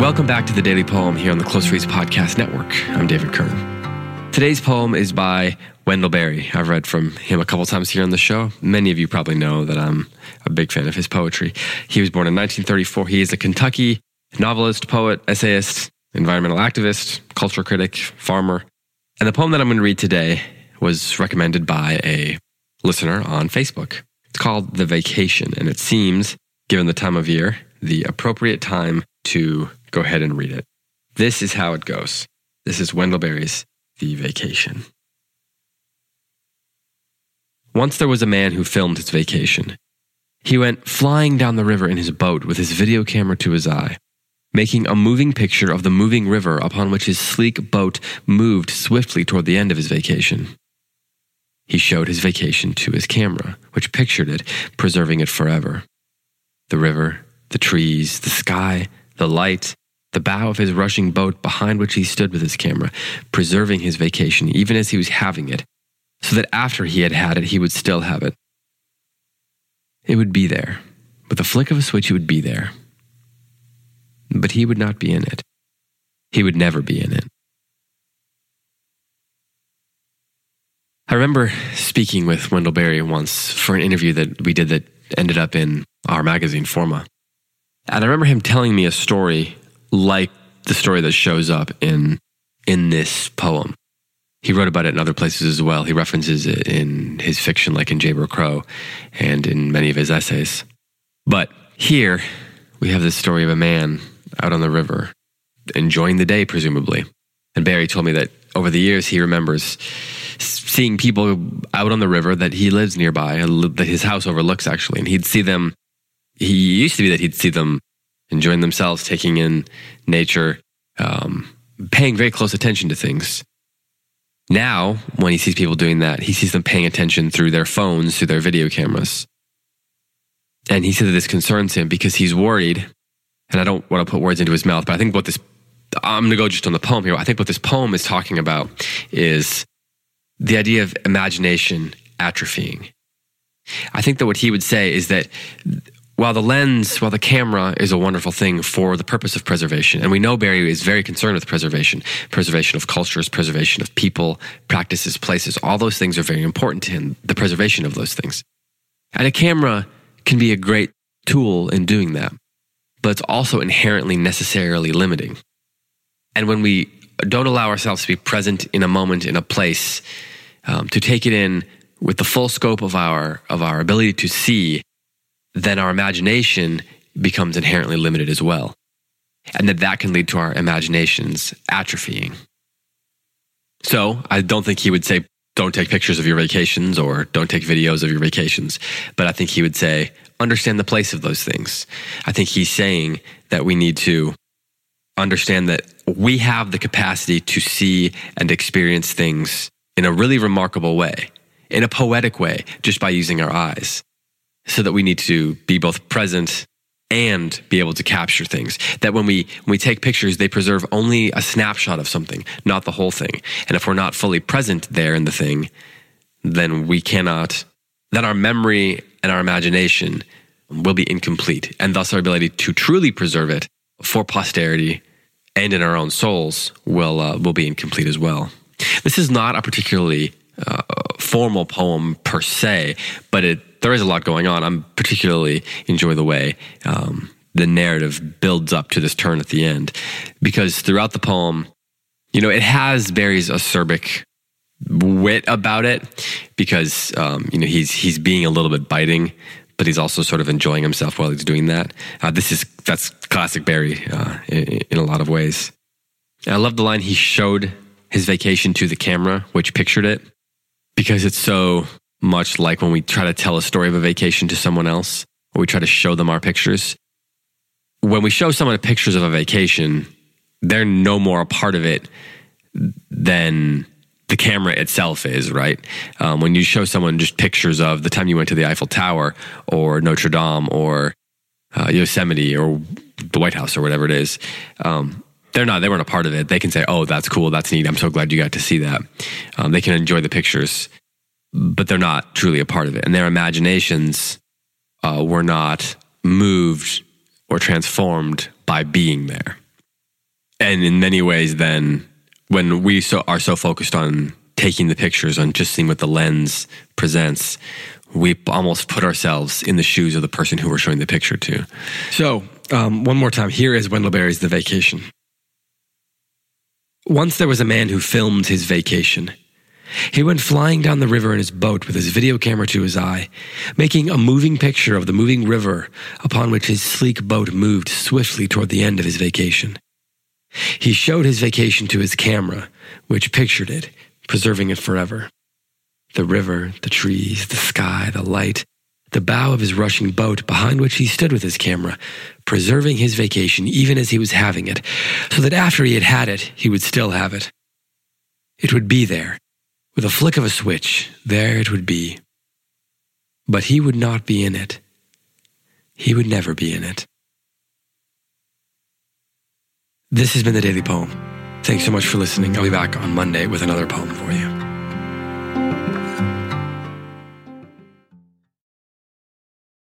Welcome back to the Daily Poem here on the Close Reads Podcast Network. I'm David Kern. Today's poem is by Wendell Berry. I've read from him a couple times here on the show. Many of you probably know that I'm a big fan of his poetry. He was born in 1934. He is a Kentucky novelist, poet, essayist, environmental activist, cultural critic, farmer. And the poem that I'm going to read today was recommended by a listener on Facebook. It's called The Vacation, and it seems, given the time of year, the appropriate time to go ahead and read it. This is how it goes. This is Wendell Berry's The Vacation. Once there was a man who filmed his vacation. He went flying down the river in his boat with his video camera to his eye, making a moving picture of the moving river upon which his sleek boat moved swiftly toward the end of his vacation. He showed his vacation to his camera, which pictured it, preserving it forever. The river, the trees, the sky, the light, the bow of his rushing boat behind which he stood with his camera, preserving his vacation even as he was having it, so that after he had had it, he would still have it. It would be there. With the flick of a switch, it would be there. But he would not be in it. He would never be in it. I remember speaking with Wendell Berry once for an interview that we did that ended up in our magazine, Forma. And I remember him telling me a story like the story that shows up in in this poem. He wrote about it in other places as well. He references it in his fiction, like in Jayber Crow, and in many of his essays. But here we have this story of a man out on the river, enjoying the day, presumably. And Berry told me that over the years he remembers seeing people out on the river that he lives nearby, that his house overlooks actually, and he'd see them. He used to be that he'd see them enjoying themselves, taking in nature, um, paying very close attention to things. Now, when he sees people doing that, he sees them paying attention through their phones, through their video cameras. And he said that this concerns him because he's worried. And I don't want to put words into his mouth, but I think what this, I'm going to go just on the poem here. I think what this poem is talking about is the idea of imagination atrophying. I think that what he would say is that while the lens, while the camera is a wonderful thing for the purpose of preservation, and we know Berry is very concerned with preservation, preservation of cultures, preservation of people, practices, places, all those things are very important to him, the preservation of those things. And a camera can be a great tool in doing that, but it's also inherently necessarily limiting. And when we don't allow ourselves to be present in a moment, in a place, um, to take it in with the full scope of our of our ability to see then our imagination becomes inherently limited as well. And that that can lead to our imaginations atrophying. So I don't think he would say, don't take pictures of your vacations or don't take videos of your vacations. But I think he would say, understand the place of those things. I think he's saying that we need to understand that we have the capacity to see and experience things in a really remarkable way, in a poetic way, just by using our eyes so that we need to be both present and be able to capture things. That when we when we take pictures they preserve only a snapshot of something not the whole thing. And if we're not fully present there in the thing then we cannot then our memory and our imagination will be incomplete and thus our ability to truly preserve it for posterity and in our own souls will uh, will be incomplete as well this is not a particularly uh, formal poem per se but it there is a lot going on. I'm particularly enjoy the way um, the narrative builds up to this turn at the end, because throughout the poem, you know, it has Berry's acerbic wit about it, because um, you know he's he's being a little bit biting, but he's also sort of enjoying himself while he's doing that. Uh, this is that's classic Berry uh, in, in a lot of ways. And I love the line he showed his vacation to the camera, which pictured it, because it's so much like when we try to tell a story of a vacation to someone else, or we try to show them our pictures. When we show someone pictures of a vacation, they're no more a part of it than the camera itself is, right? Um, when you show someone just pictures of the time you went to the Eiffel Tower or Notre Dame or uh, Yosemite or the White House or whatever it is, um, they're not, they weren't a part of it. They can say, oh, that's cool, that's neat. I'm so glad you got to see that. Um, they can enjoy the pictures but they're not truly a part of it. And their imaginations uh, were not moved or transformed by being there. And in many ways, then, when we so, are so focused on taking the pictures, on just seeing what the lens presents, we almost put ourselves in the shoes of the person who we're showing the picture to. So, um, one more time, here is Wendell Berry's The Vacation. Once there was a man who filmed his vacation. He went flying down the river in his boat with his video camera to his eye, making a moving picture of the moving river upon which his sleek boat moved swiftly toward the end of his vacation. He showed his vacation to his camera, which pictured it, preserving it forever. The river, the trees, the sky, the light, the bow of his rushing boat behind which he stood with his camera, preserving his vacation even as he was having it, so that after he had had it, he would still have it. It would be there, with a flick of a switch, there it would be. But he would not be in it. He would never be in it. This has been the Daily Poem. Thanks so much for listening. I'll be back on Monday with another poem for you.